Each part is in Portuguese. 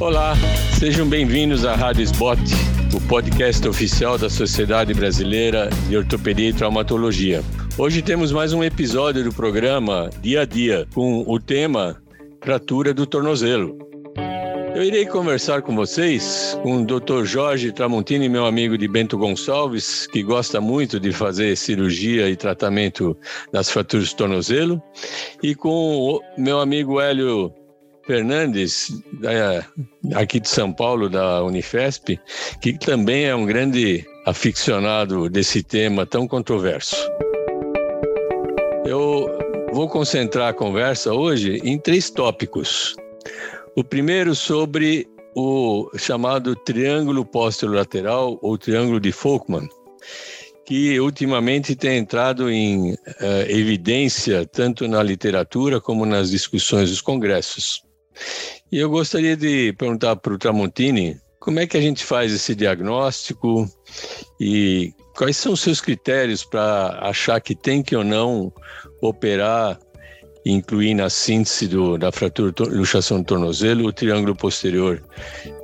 Olá, sejam bem-vindos à Rádio Spot, o podcast oficial da Sociedade Brasileira de Ortopedia e Traumatologia. Hoje temos mais um episódio do programa Dia a Dia com o tema Fratura do Tornozelo. Eu irei conversar com vocês com o Dr. Jorge Tramontini, meu amigo de Bento Gonçalves, que gosta muito de fazer cirurgia e tratamento das fraturas do tornozelo, e com o meu amigo Hélio Fernandes, aqui de São Paulo, da Unifesp, que também é um grande aficionado desse tema tão controverso. Eu vou concentrar a conversa hoje em três tópicos. O primeiro sobre o chamado triângulo posterolateral ou triângulo de Folkman, que ultimamente tem entrado em uh, evidência tanto na literatura como nas discussões dos congressos. E eu gostaria de perguntar para o Tramontini como é que a gente faz esse diagnóstico e quais são os seus critérios para achar que tem que ou não operar incluir na síntese do, da fratura luxação do tornozelo o triângulo posterior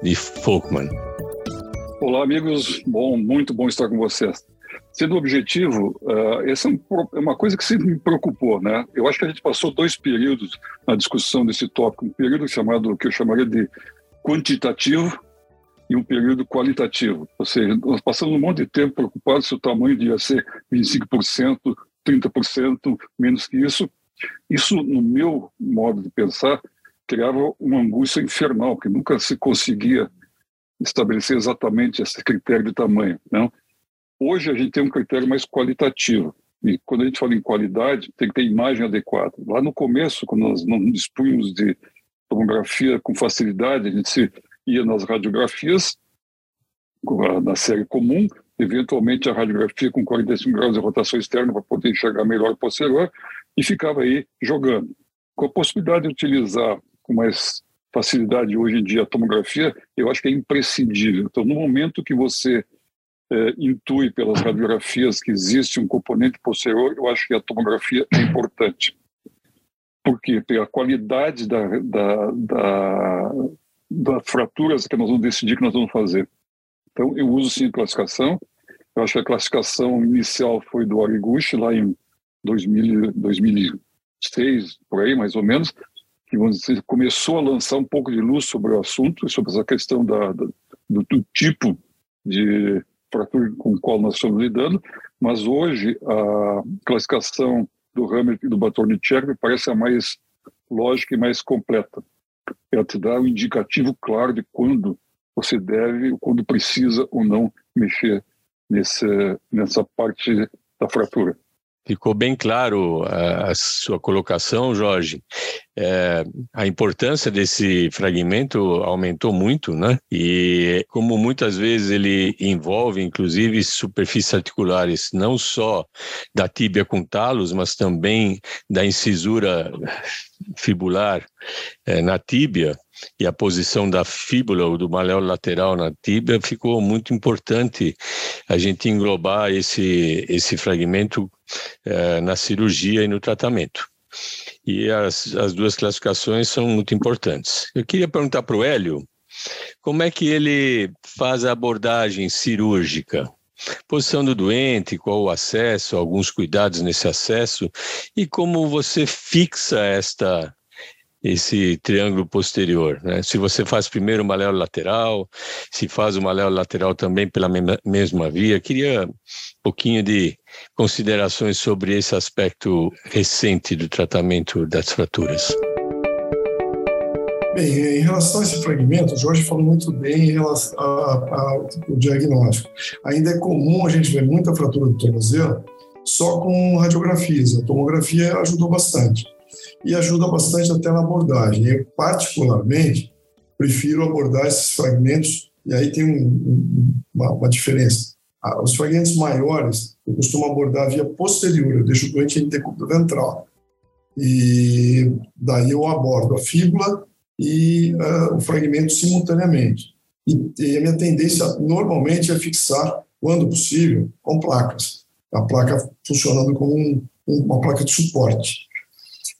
de Folkman. Olá, amigos. Bom, muito bom estar com vocês. Sendo objetivo, uh, essa é uma coisa que sempre me preocupou, né? Eu acho que a gente passou dois períodos na discussão desse tópico, um período chamado que eu chamaria de quantitativo e um período qualitativo. Ou seja, nós passamos um monte de tempo preocupados se o tamanho devia ser 25%, 30%, menos que isso. Isso, no meu modo de pensar, criava uma angústia infernal, que nunca se conseguia estabelecer exatamente esse critério de tamanho. Não? Hoje a gente tem um critério mais qualitativo. E quando a gente fala em qualidade, tem que ter imagem adequada. Lá no começo, quando nós não dispunhamos de tomografia com facilidade, a gente se ia nas radiografias, na série comum, eventualmente a radiografia com 45 graus de rotação externa para poder enxergar melhor o posterior, e ficava aí jogando. Com a possibilidade de utilizar com mais facilidade hoje em dia a tomografia, eu acho que é imprescindível. Então, no momento que você é, intui pelas radiografias que existe um componente posterior, eu acho que a tomografia é importante. Por quê? Pela qualidade da, da, da, das fraturas que nós vamos decidir que nós vamos fazer. Então, eu uso sim a classificação. Eu acho que a classificação inicial foi do Origuchi, lá em 2000, 2006, por aí, mais ou menos, que dizer, começou a lançar um pouco de luz sobre o assunto, sobre essa questão da, da do, do tipo de fratura com estamos lidando, mas hoje a classificação do Hammer e do Batornicek me parece a mais lógica e mais completa. Ela te dá um indicativo claro de quando você deve, quando precisa ou não mexer nesse, nessa parte da fratura. Ficou bem claro a, a sua colocação, Jorge. É, a importância desse fragmento aumentou muito, né? E como muitas vezes ele envolve, inclusive, superfícies articulares, não só da tíbia com talos, mas também da incisura fibular é, na tíbia, e a posição da fíbula ou do maléolo lateral na tíbia, ficou muito importante a gente englobar esse, esse fragmento é, na cirurgia e no tratamento. E as, as duas classificações são muito importantes. Eu queria perguntar para o Hélio como é que ele faz a abordagem cirúrgica posição do doente, qual o acesso, alguns cuidados nesse acesso e como você fixa esta esse triângulo posterior. Né? Se você faz primeiro o maléolo lateral, se faz o maléolo lateral também pela mesma via. Queria um pouquinho de considerações sobre esse aspecto recente do tratamento das fraturas. Bem, em relação a esse fragmento, o Jorge falou muito bem em relação ao diagnóstico. Ainda é comum a gente ver muita fratura do tornozelo só com radiografias. A tomografia ajudou bastante e ajuda bastante até na abordagem. Eu, particularmente, prefiro abordar esses fragmentos, e aí tem um, uma, uma, diferença. Ah, os fragmentos maiores, eu costumo abordar via posterior, eu deixo o doente em decúbito ventral. E daí eu abordo a fíbula e uh, o fragmento simultaneamente. E, e, a minha tendência, normalmente, é fixar, quando possível, com placas. A placa funcionando como um, uma placa de suporte.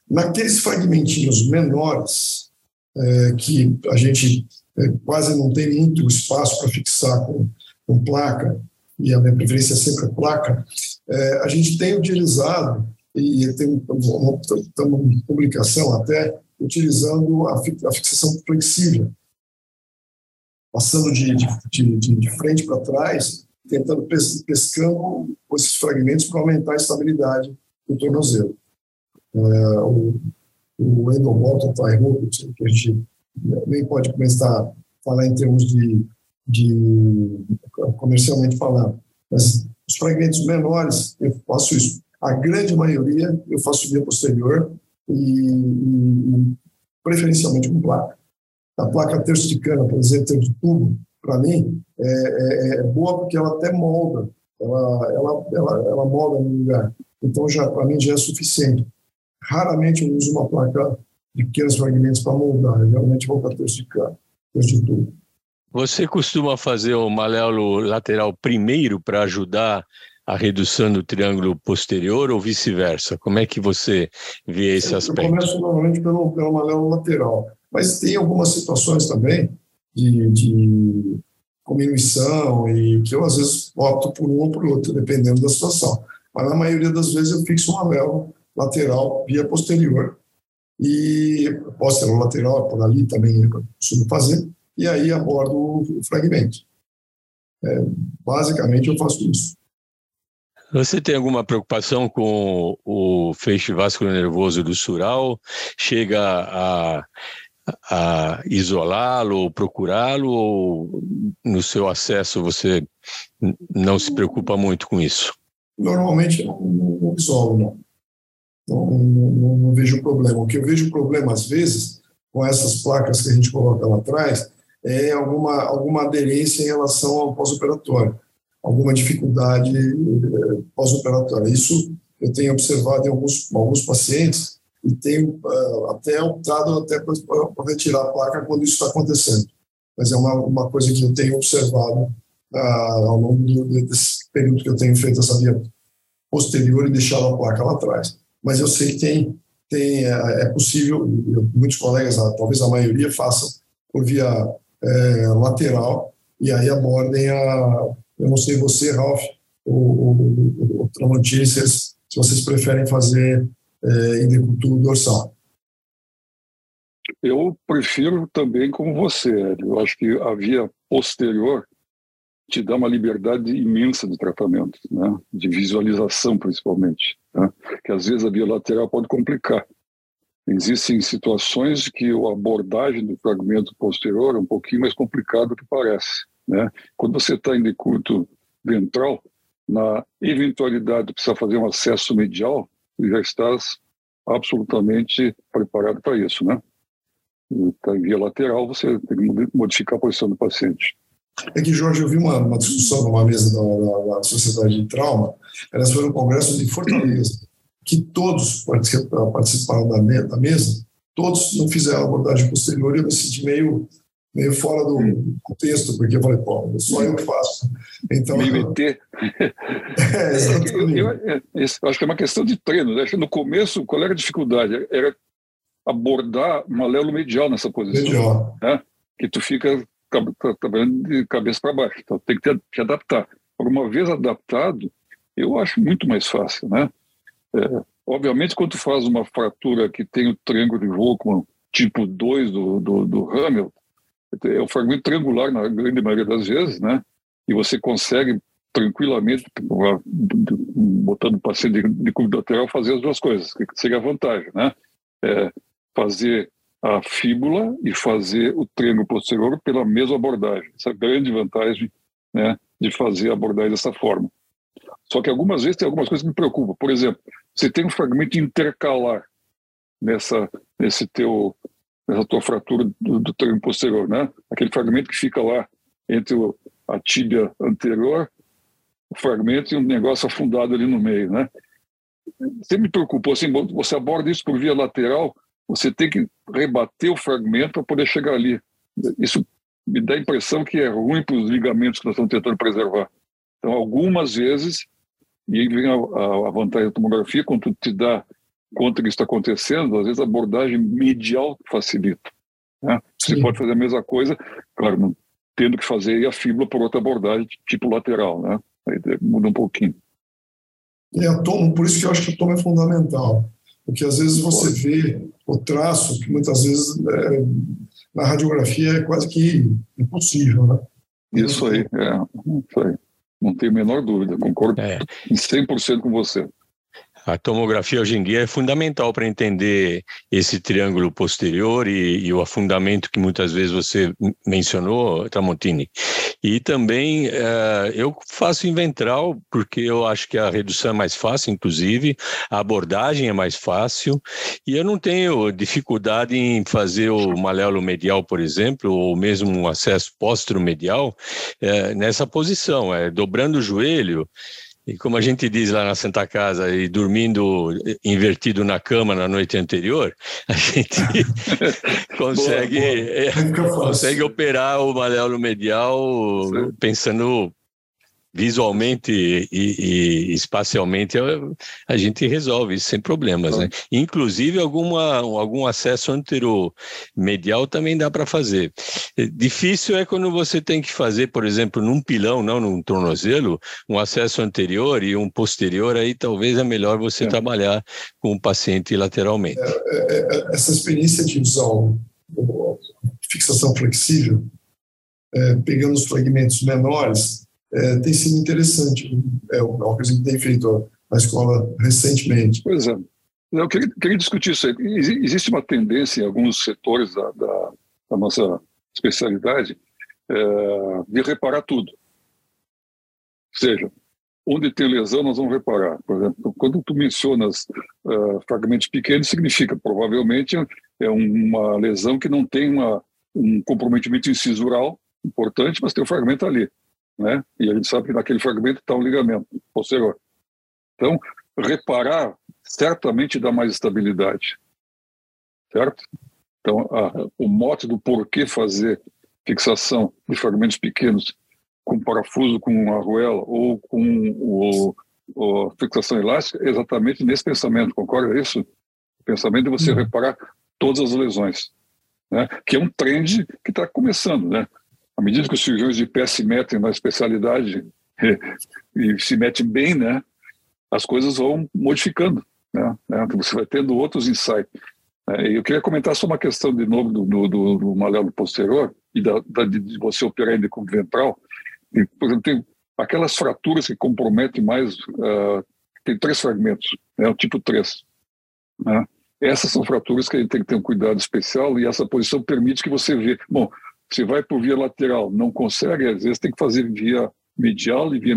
Naqueles fragmentinhos menores, é, que a gente é, quase não tem muito espaço para fixar com, com placa, e a minha preferência é sempre a placa, é, a gente tem utilizado, e tem uma, publicação até, utilizando a, a fixação flexível, passando de, de, de, de frente para trás, tentando pescando esses fragmentos para aumentar a estabilidade do tornozelo. É, o, o endomotor tie que a gente nem pode começar a falar em termos de, de comercialmente falando, mas os fragmentos menores eu faço isso. A grande maioria eu faço via posterior e, e preferencialmente com placa. A placa terço de cana, por exemplo, terço de tubo, para mim, é, é, é, boa porque ela até molda, ela, ela, ela, ela molda no lugar. Então, já para mim, já é suficiente. Raramente eu uso uma placa de pequenos fragmentos para moldar, eu geralmente vou para terço de de tubo. Você costuma fazer o maléolo lateral primeiro para ajudar a redução do triângulo posterior ou vice-versa? Como é que você vê esse aspecto? Eu começo normalmente pelo, pelo maléolo lateral, mas tem algumas situações também de, de diminuição e que eu às vezes opto por um ou por outro, dependendo da situação. Mas na maioria das vezes eu fixo um anel lateral via posterior e posterior lateral por ali também eu costumo fazer e aí abordo o fragmento. É, basicamente eu faço isso. Você tem alguma preocupação com o feixe vascular nervoso do sural? Chega a, a isolá-lo ou procurá-lo ou no seu acesso você não se preocupa muito com isso? Normalmente não, não isolo, não. Não, não. não, vejo problema. O que eu vejo problema, às vezes, com essas placas que a gente coloca lá atrás, é alguma, alguma aderência em relação ao pós-operatório alguma dificuldade eh, pós-operatória. Isso eu tenho observado em alguns, alguns pacientes e tenho uh, até optado até para retirar a placa quando isso está acontecendo. Mas é uma, uma coisa que eu tenho observado uh, ao longo do, desse período que eu tenho feito essa via posterior e deixado a placa lá atrás. Mas eu sei que tem, tem é, é possível, muitos colegas, talvez a maioria, façam por via é, lateral e aí abordem a, eu não sei você, Ralph, ou o Tramontini, se, se vocês preferem fazer é, indecúltulo dorsal. Eu prefiro também como você, Eu acho que a via posterior te dá uma liberdade imensa de tratamento, né? de visualização principalmente, né? que às vezes a via lateral pode complicar. Existem situações que a abordagem do fragmento posterior é um pouquinho mais complicado do que parece. Né? Quando você está em decúbito ventral, na eventualidade de precisar fazer um acesso medial, já estás absolutamente preparado para isso, né? Está em via lateral, você tem que modificar a posição do paciente. É que, Jorge, eu vi uma, uma discussão numa mesa da, da, da, Sociedade de Trauma, elas foram no Congresso de Fortaleza, que todos participaram da, da mesa, todos não fizeram abordagem posterior e eu me senti meio meio fora do contexto, porque eu falei, pô, só eu que faço. Então, Me meter. é, exatamente. Eu, eu, eu, acho que é uma questão de treino. Né? No começo, qual era a dificuldade? Era abordar uma lelo medial nessa posição. Medial. Né? Que tu fica trabalhando de cabeça para baixo. Então tem que te, te adaptar. Uma vez adaptado, eu acho muito mais fácil. Né? É, obviamente, quando tu faz uma fratura que tem o triângulo de Volkmann tipo 2 do, do, do Hamilton, é um fragmento triangular na grande maioria das vezes, né? E você consegue tranquilamente, botando o paciente de, de cubo lateral, fazer as duas coisas, que seria a vantagem, né? É fazer a fíbula e fazer o triângulo posterior pela mesma abordagem. Essa é a grande vantagem né, de fazer a abordagem dessa forma. Só que algumas vezes tem algumas coisas que me preocupam. Por exemplo, você tem um fragmento intercalar nessa, nesse teu nessa tua fratura do, do treino posterior, né? Aquele fragmento que fica lá entre a tíbia anterior, o fragmento e um negócio afundado ali no meio, né? Você me preocupou, assim, você aborda isso por via lateral, você tem que rebater o fragmento para poder chegar ali. Isso me dá a impressão que é ruim para os ligamentos que nós estamos tentando preservar. Então, algumas vezes, e aí vem a, a, vantagem da tomografia, quando te dá contra o que está acontecendo, às vezes a abordagem medial facilita. Né? Você pode fazer a mesma coisa, claro, tendo que fazer a fíbula por outra abordagem, tipo lateral, né? Aí muda um pouquinho. É, tomo, por isso que eu acho que o tomo é fundamental. Porque às vezes você vê o traço, que muitas vezes é, na radiografia é quase que impossível, né? Isso aí, é, isso aí. Não tenho a menor dúvida, concordo é. em 100% com você. A tomografia hoje em dia é fundamental para entender esse triângulo posterior e, e, o afundamento que muitas vezes você mencionou, Tramontini. E também uh, eu faço em ventral porque eu acho que a redução é mais fácil, inclusive, a abordagem é mais fácil e eu não tenho dificuldade em fazer o maléolo medial, por exemplo, ou mesmo um acesso póstero medial uh, nessa posição, é dobrando o joelho. E como a gente diz lá na Santa Casa, e dormindo invertido na cama na noite anterior, a gente consegue, boa, boa. É, consegue operar o maléolo medial Sim. pensando visualmente e, e, espacialmente a, gente resolve isso sem problemas, né? Inclusive alguma, algum acesso anteromedial também dá para fazer. Difícil é quando você tem que fazer, por exemplo, num pilão, não num tornozelo, um acesso anterior e um posterior, aí talvez é melhor você é. trabalhar com o paciente lateralmente. É, é, é essa experiência de usar fixação flexível, é, pegando os fragmentos menores, é, tem sido interessante. É uma coisa que tem feito na escola recentemente. Pois é. Eu queria, queria discutir isso aí. Existe uma tendência em alguns setores da, da, da nossa especialidade é, de reparar tudo. Ou seja, onde tem lesão, nós vamos reparar. Por exemplo, quando tu mencionas uh, fragmentos pequenos, significa provavelmente é uma lesão que não tem uma, um comprometimento incisural importante, mas tem um fragmento ali né? E a gente sabe que naquele fragmento está um ligamento posterior. Então, reparar certamente dá mais estabilidade, certo? Então, a, o mote do porquê fazer fixação de fragmentos pequenos com parafuso, com arruela ou com o, o fixação elástica é exatamente nesse pensamento, concorda isso? O pensamento de você uhum. reparar todas as lesões, né? Que é um trend que está começando, né? À medida que os cirurgiões de pé se metem na especialidade e se metem bem, né, as coisas vão modificando, né, né você vai tendo outros insights. É, eu queria comentar só uma questão de novo do, do, do, do malelo posterior e da, da, de você operar em decúbito ventral. E, por exemplo, tem aquelas fraturas que comprometem mais, uh, tem três fragmentos, né, o tipo 3. Né? Essas são fraturas que a gente tem que ter um cuidado especial e essa posição permite que você veja. Bom, você vai por via lateral, não consegue, às vezes tem que fazer via medial e via,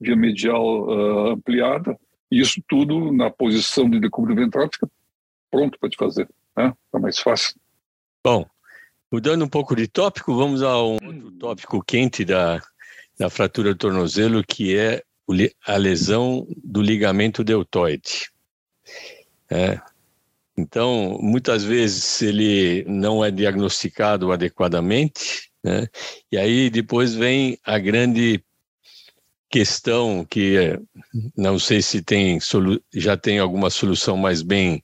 via medial uh, ampliada, e isso tudo na posição de decúbito ventral fica pronto para te fazer, né? Fica mais fácil. Bom, mudando um pouco de tópico, vamos a um outro tópico quente da, da fratura do tornozelo, que é a lesão do ligamento deltoide. É, então, muitas vezes ele não é diagnosticado adequadamente, né? e aí depois vem a grande questão que não sei se tem já tem alguma solução mais bem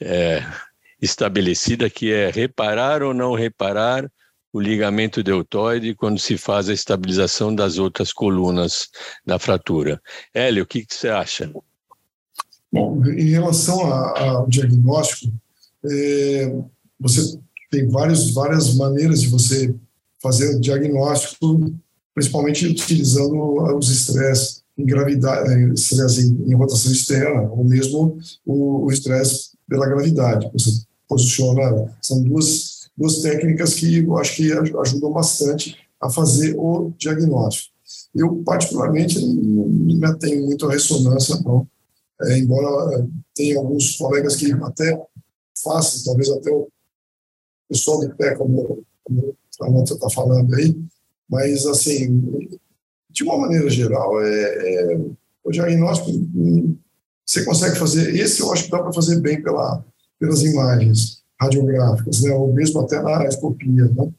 é, estabelecida, que é reparar ou não reparar o ligamento deltoide quando se faz a estabilização das outras colunas da fratura. Hélio, o que, que você acha? Bom, em relação ao diagnóstico, é, você tem vários, várias maneiras de você fazer o diagnóstico, principalmente utilizando os estresses em gravidade, é, estresse em, em, rotação externa, ou mesmo o estresse pela gravidade. Você posiciona, são duas, duas técnicas que eu acho que ajudam bastante a fazer o diagnóstico. Eu, particularmente, não me atenho muito à ressonância, não é, embora é, tenha alguns colegas que até façam, talvez até o pessoal de pé, como, como a Nota está falando aí, mas, assim, de uma maneira geral, é, é, o diagnóstico você consegue fazer, esse eu acho que dá para fazer bem pela, pelas imagens radiográficas, né, ou mesmo até na escopia, né?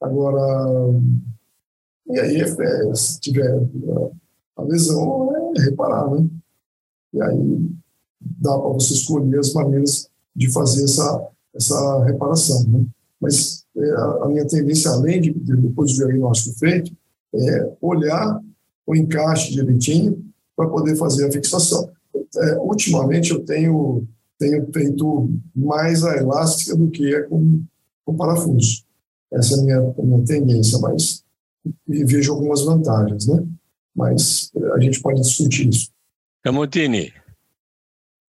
Agora, e aí, é, se tiver a lesão, é reparar, né? E aí dá para você escolher as maneiras de fazer essa, essa reparação. Né? Mas é, a minha tendência, além de, depois do diagnóstico feito, é olhar o encaixe direitinho para poder fazer a fixação. É, ultimamente, eu tenho, tenho feito mais a elástica do que é com, com parafuso. Essa é a minha, a minha tendência, mas e vejo algumas vantagens, né? Mas a gente pode discutir isso. Camotini,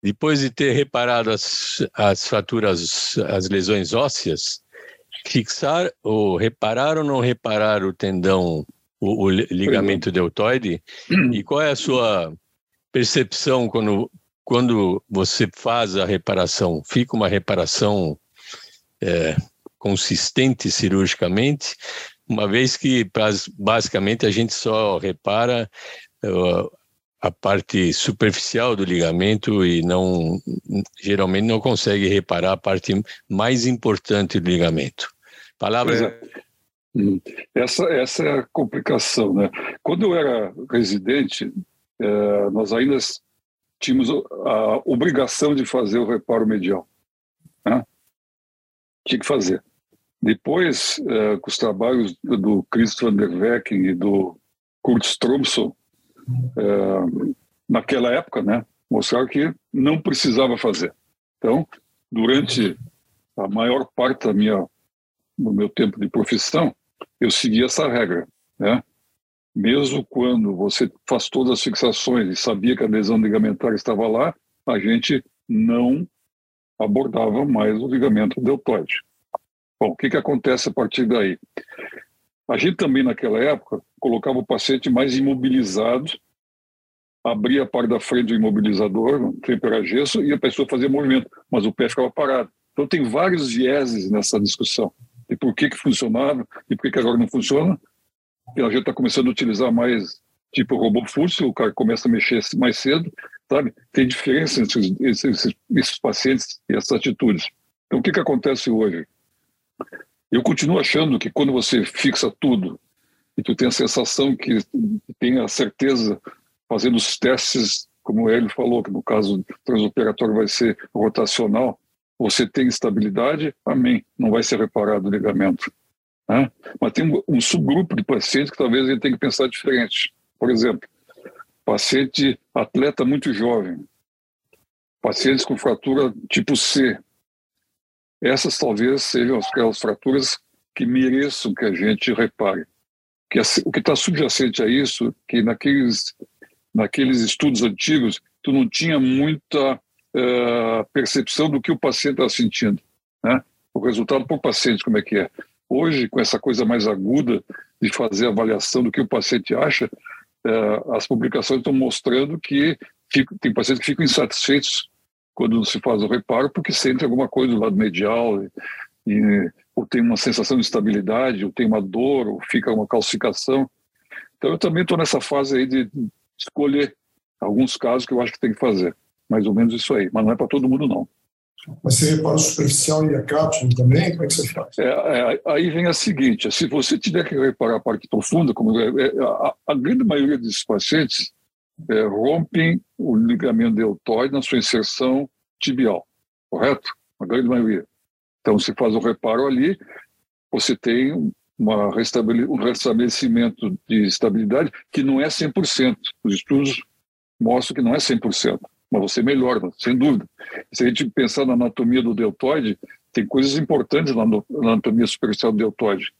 depois de ter reparado as, as fraturas, as lesões ósseas, fixar ou reparar ou não reparar o tendão, o, o ligamento deltoide? Hum. E qual é a sua percepção quando, quando você faz a reparação? Fica uma reparação é, consistente cirurgicamente? Uma vez que basicamente a gente só repara uh, a parte superficial do ligamento e não geralmente não consegue reparar a parte mais importante do ligamento. Palavras. É. Essa, essa é a complicação, né? Quando eu era residente, é, nós ainda tínhamos a obrigação de fazer o reparo medial. Né? Tinha que fazer. Depois, é, com os trabalhos do Chris van der e do Kurt Stromson, é, naquela época, né, mostraram que não precisava fazer. Então, durante a maior parte da minha, do meu tempo de profissão, eu segui essa regra. Né? Mesmo quando você faz todas as fixações e sabia que a lesão ligamentar estava lá, a gente não abordava mais o ligamento deltoide. Bom, o que, que acontece a partir daí? A gente também, naquela época, colocava o paciente mais imobilizado, abria a parte da frente do imobilizador, temperar gesso, e a pessoa fazia movimento, mas o pé ficava parado. Então tem vários vieses nessa discussão. E por que que funcionava e por que, que agora não funciona? E a gente está começando a utilizar mais tipo robô fútil, o cara começa a mexer mais cedo, sabe? Tem diferença entre esses, esses, esses pacientes e essas atitudes. Então o que que acontece hoje? Eu continuo achando que quando você fixa tudo e tu tem a sensação que tem a certeza, fazendo os testes, como ele falou, que no caso transoperatório vai ser rotacional, você tem estabilidade, amém, não vai ser reparado o ligamento. Né? Mas tem um, um subgrupo de pacientes que talvez ele tenha que pensar diferente. Por exemplo, paciente atleta muito jovem, pacientes com fratura tipo C, essas talvez sejam aquelas fraturas que mereçam que a gente repare. Que o que está subjacente a isso, que naqueles, naqueles estudos antigos, tu não tinha muita uh, percepção do que o paciente está sentindo. Né? O resultado para o paciente, como é que é. Hoje, com essa coisa mais aguda de fazer avaliação do que o paciente acha, uh, as publicações estão mostrando que tem pacientes que ficam insatisfeitos quando se faz o reparo, porque sente alguma coisa do lado medial, e, e, ou tem uma sensação de estabilidade, ou tem uma dor, ou fica uma calcificação. Então eu também estou nessa fase aí de escolher alguns casos que eu acho que tem que fazer. Mais ou menos isso aí, mas não é para todo mundo não. Mas você repara o superficial e a cápsula também? Como é que você faz? É, é, aí vem a seguinte: se você tiver que reparar a parte profunda, como é, é a, a, grande maioria desses pacientes é, rompem o ligamento deltoide na sua inserção tibial, correto? A grande maioria. Então, se faz o reparo ali, você tem uma restabele um restabelecimento de estabilidade que não é 100%. Os estudos mostram que não é 100%, mas você melhora, sem dúvida. Se a gente pensar na anatomia do deltoide, tem coisas importantes na anatomia superficial do deltoide,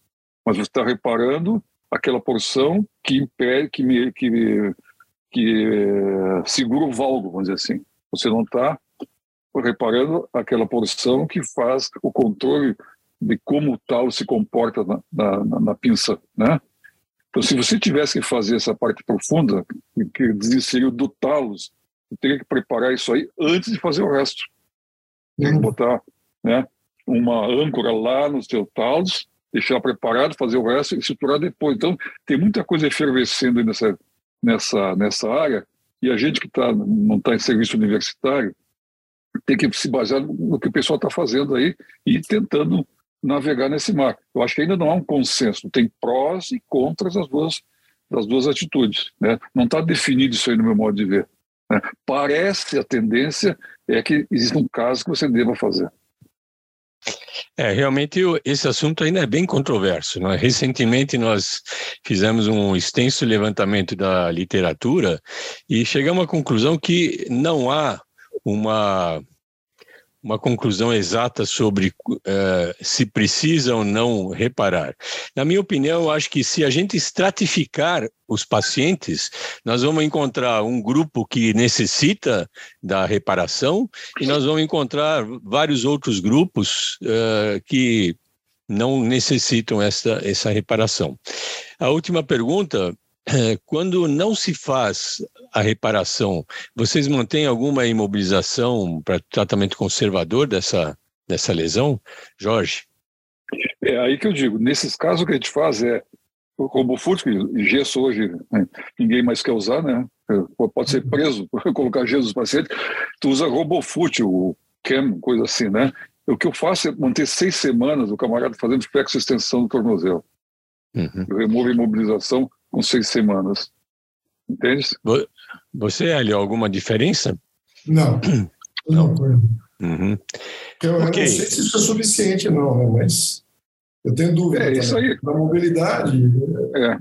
mas você está reparando aquela porção que impede, que, me, que que eh, segura o valgo, vamos dizer assim. Você não está reparando aquela porção que faz o controle de como o talo se comporta na, na, na, pinça, né? Então, se você tivesse que fazer essa parte profunda, que seria do talos, teria que preparar isso aí antes de fazer o resto. Tem que uhum. botar né, uma âncora lá no seu talos, deixar preparado, fazer o resto e estruturar depois. Então, tem muita coisa efervescendo nessa, nessa, nessa área, e a gente que tá, não está em serviço universitário tem que se basear no que o pessoal está fazendo aí e tentando navegar nesse mar. Eu acho que ainda não há um consenso, tem prós e contras das duas, das duas atitudes. Né? Não está definido isso aí no meu modo de ver. Né? Parece a tendência é que existe um caso que você deva fazer. É, realmente esse assunto ainda é bem controverso. Né? Recentemente nós fizemos um extenso levantamento da literatura e chegamos à conclusão que não há uma uma conclusão exata sobre uh, se precisa ou não reparar. Na minha opinião, acho que se a gente estratificar os pacientes, nós vamos encontrar um grupo que necessita da reparação e nós vamos encontrar vários outros grupos uh, que não necessitam essa, essa reparação. A última pergunta quando não se faz a reparação, vocês mantêm alguma imobilização para tratamento conservador dessa, dessa lesão, Jorge? É aí que eu digo, nesses casos o que a gente faz é o RoboFoot, que gesso hoje né, ninguém mais quer usar, né? Pode ser preso por colocar gesso nos pacientes. Tu usa RoboFoot, o CAM, coisa assim, né? O que eu faço é manter seis semanas o camarada fazendo flexo extensão do tornozelo. Uhum. Eu removo a imobilização com seis semanas. Entende? Você, Hélio, alguma diferença? Não. Não. Uhum. Eu, okay. não sei se isso é suficiente, não, né? mas eu tenho dúvida. É isso aí. Da mobilidade. É.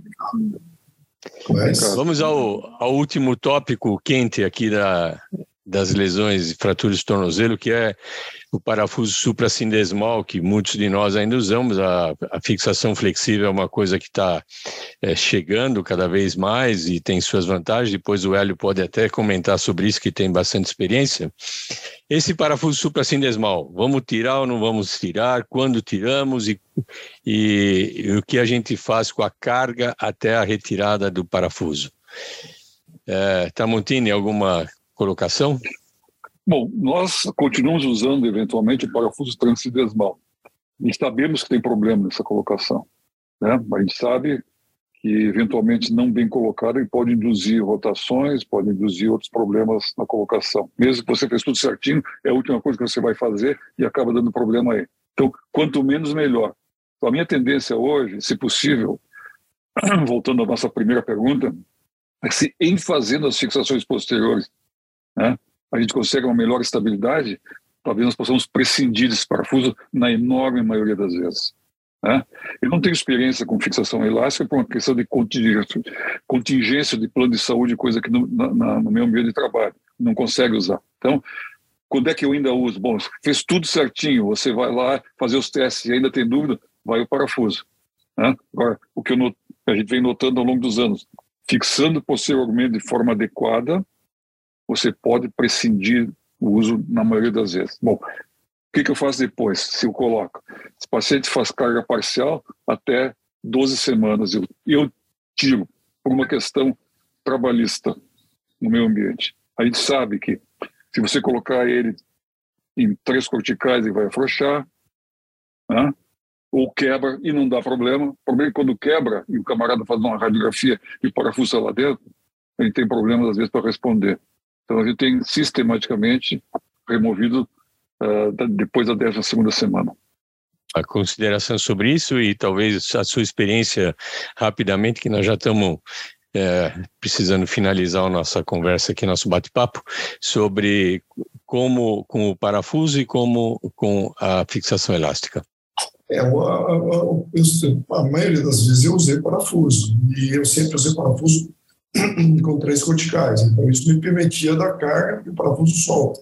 Mas... Vamos ao, ao último tópico quente aqui da, das lesões e fraturas de tornozelo, que é o parafuso supracindesmal, que muitos de nós ainda usamos. A, a fixação flexível é uma coisa que está é, chegando cada vez mais e tem suas vantagens. Depois o Hélio pode até comentar sobre isso, que tem bastante experiência. Esse parafuso supracindesmal, vamos tirar ou não vamos tirar? Quando tiramos e, e, e o que a gente faz com a carga até a retirada do parafuso? É, Tramontini, alguma colocação? Bom, nós continuamos usando eventualmente o parafuso transcidesmal. E sabemos que tem problema nessa colocação. Né? A gente sabe que eventualmente não bem colocado ele pode induzir rotações, pode induzir outros problemas na colocação. Mesmo que você fez tudo certinho, é a última coisa que você vai fazer e acaba dando problema aí. Então, quanto menos, melhor. Então, a minha tendência hoje, se possível, voltando à nossa primeira pergunta, é se em fazendo as fixações posteriores né, a gente consegue uma melhor estabilidade, talvez nós possamos prescindir desse parafuso na enorme maioria das vezes. Né? Eu não tenho experiência com fixação elástica por uma questão de contingência, de plano de saúde, coisa que no, na, no meu ambiente de trabalho não consegue usar. Então, quando é que eu ainda uso? Bom, fez tudo certinho, você vai lá fazer os testes e ainda tem dúvida, vai o parafuso. Né? Agora, o que eu a gente vem notando ao longo dos anos, fixando posteriormente de forma adequada, você pode prescindir o uso na maioria das vezes. Bom, o que, que eu faço depois, se eu coloco? Esse paciente faz carga parcial até 12 semanas. Eu, eu tiro por uma questão trabalhista no meu ambiente. A gente sabe que se você colocar ele em três corticais, ele vai afrouxar, né? ou quebra e não dá problema. O problema é quando quebra e o camarada faz uma radiografia e o parafuso está lá dentro, ele tem problemas às vezes para responder. Então a gente tem sistematicamente removido uh, depois da 12 segunda semana. A consideração sobre isso e talvez a sua experiência rapidamente, que nós já estamos é, precisando finalizar a nossa conversa aqui, nosso bate-papo, sobre como com o parafuso e como com a fixação elástica. É, a, a, a, a, maioria das vezes eu usei parafuso e eu sempre usei parafuso com três corticais. Então, isso me permitia dar carga e o parafuso solta.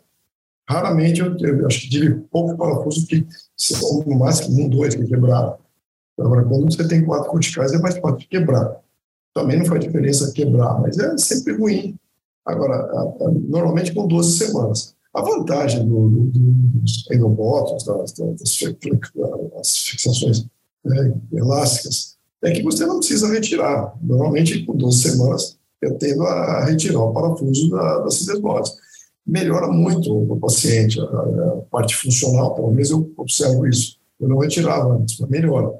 Raramente eu, eu acho que tive pouco parafuso que, no máximo, um, dois que quebraram. Agora, quando você tem quatro corticais, é mais fácil de quebrar. Também não faz diferença quebrar, mas é sempre ruim. Agora, normalmente com 12 semanas. A vantagem do, do, dos endobóticos, das, das, das, fixações né, elásticas, é que você não precisa retirar. Normalmente, com 12 semanas, eu tendo a retirar o parafuso da, da cidesmose. Melhora muito o paciente, a, a, parte funcional, pelo menos eu observo isso. Eu não retirava antes, mas melhora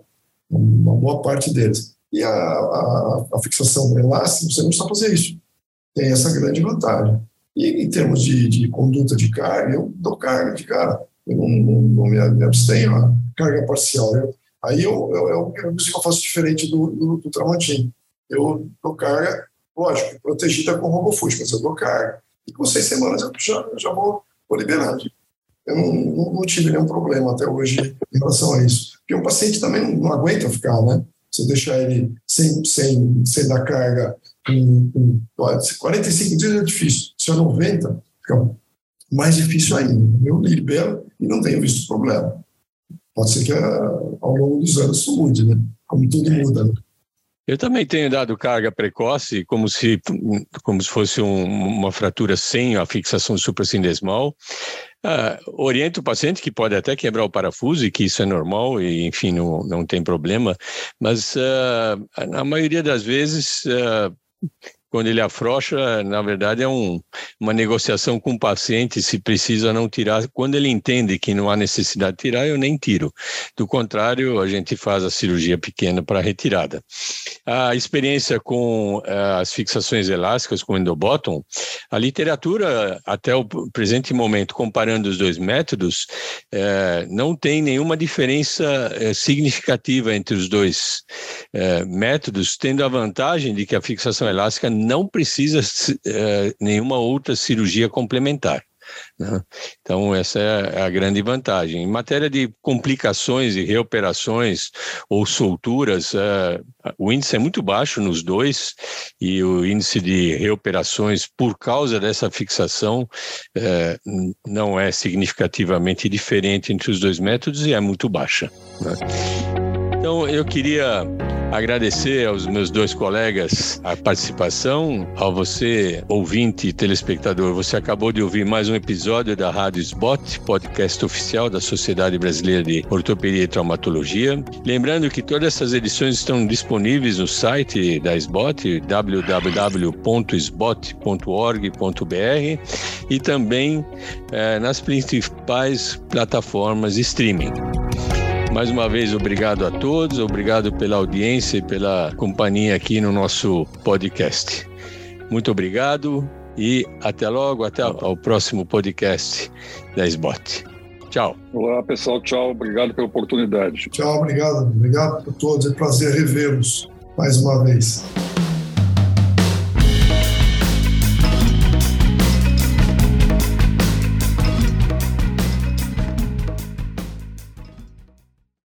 uma boa parte deles. E a, a, a fixação elástica, você não precisa fazer isso. Tem essa grande vantagem. E em termos de, de conduta de carga, eu dou carga de cara. Eu não, não, não me, me abstenho a carga parcial. Eu, aí eu, eu, eu, eu, eu faço diferente do, do, do Tramontim. Eu dou carga lógico, protegida com RoboFoot, mas eu dou carga. E com seis semanas eu já, já vou, vou liberar. eu não, não, não, tive nenhum problema até hoje em relação a isso. Porque o paciente também não, aguenta ficar, né? Você deixar ele sem, sem, sem dar carga em, em 45 dias é difícil. Se é 90, fica mais difícil ainda. Eu libero e não tenho visto problema. Pode ser que ao longo dos anos isso mude, né? Como tudo muda. Né? Eu também tenho dado carga precoce, como se, como se fosse um, uma fratura sem a fixação supracindesmal. Uh, oriento o paciente que pode até quebrar o parafuso e que isso é normal e, enfim, não, não tem problema, mas uh, na maioria das vezes uh, quando ele afrouxa, na verdade é um, uma negociação com o paciente se precisa não tirar. Quando ele entende que não há necessidade de tirar, eu nem tiro. Do contrário, a gente faz a cirurgia pequena para retirada. A experiência com uh, as fixações elásticas com endobottom, a literatura até o presente momento, comparando os dois métodos, uh, não tem nenhuma diferença uh, significativa entre os dois métodos, tendo a vantagem de que a fixação elástica não precisa nenhuma outra cirurgia complementar. Né? Então, essa é a grande vantagem. Em matéria de complicações e reoperações ou solturas, uh, o índice é muito baixo nos dois e o índice de reoperações por causa dessa fixação uh, não é significativamente diferente entre os dois métodos e é muito baixa. Né? Então, eu queria agradecer aos meus dois colegas a participação, a você, ouvinte e telespectador. Você acabou de ouvir mais um episódio da Rádio SBOT, podcast oficial da Sociedade Brasileira de Ortopedia e Traumatologia. Lembrando que todas essas edições estão disponíveis no site da SBOT, www.sbot.org.br e também eh, nas principais plataformas streaming. Mais uma vez, obrigado a todos, obrigado pela audiência e pela companhia aqui no nosso podcast. Muito obrigado e até logo, até o próximo podcast da SBOT. Tchau. Olá, pessoal. Tchau. Obrigado pela oportunidade. Tchau, obrigado. Obrigado por todos. É um prazer revê-los mais uma vez.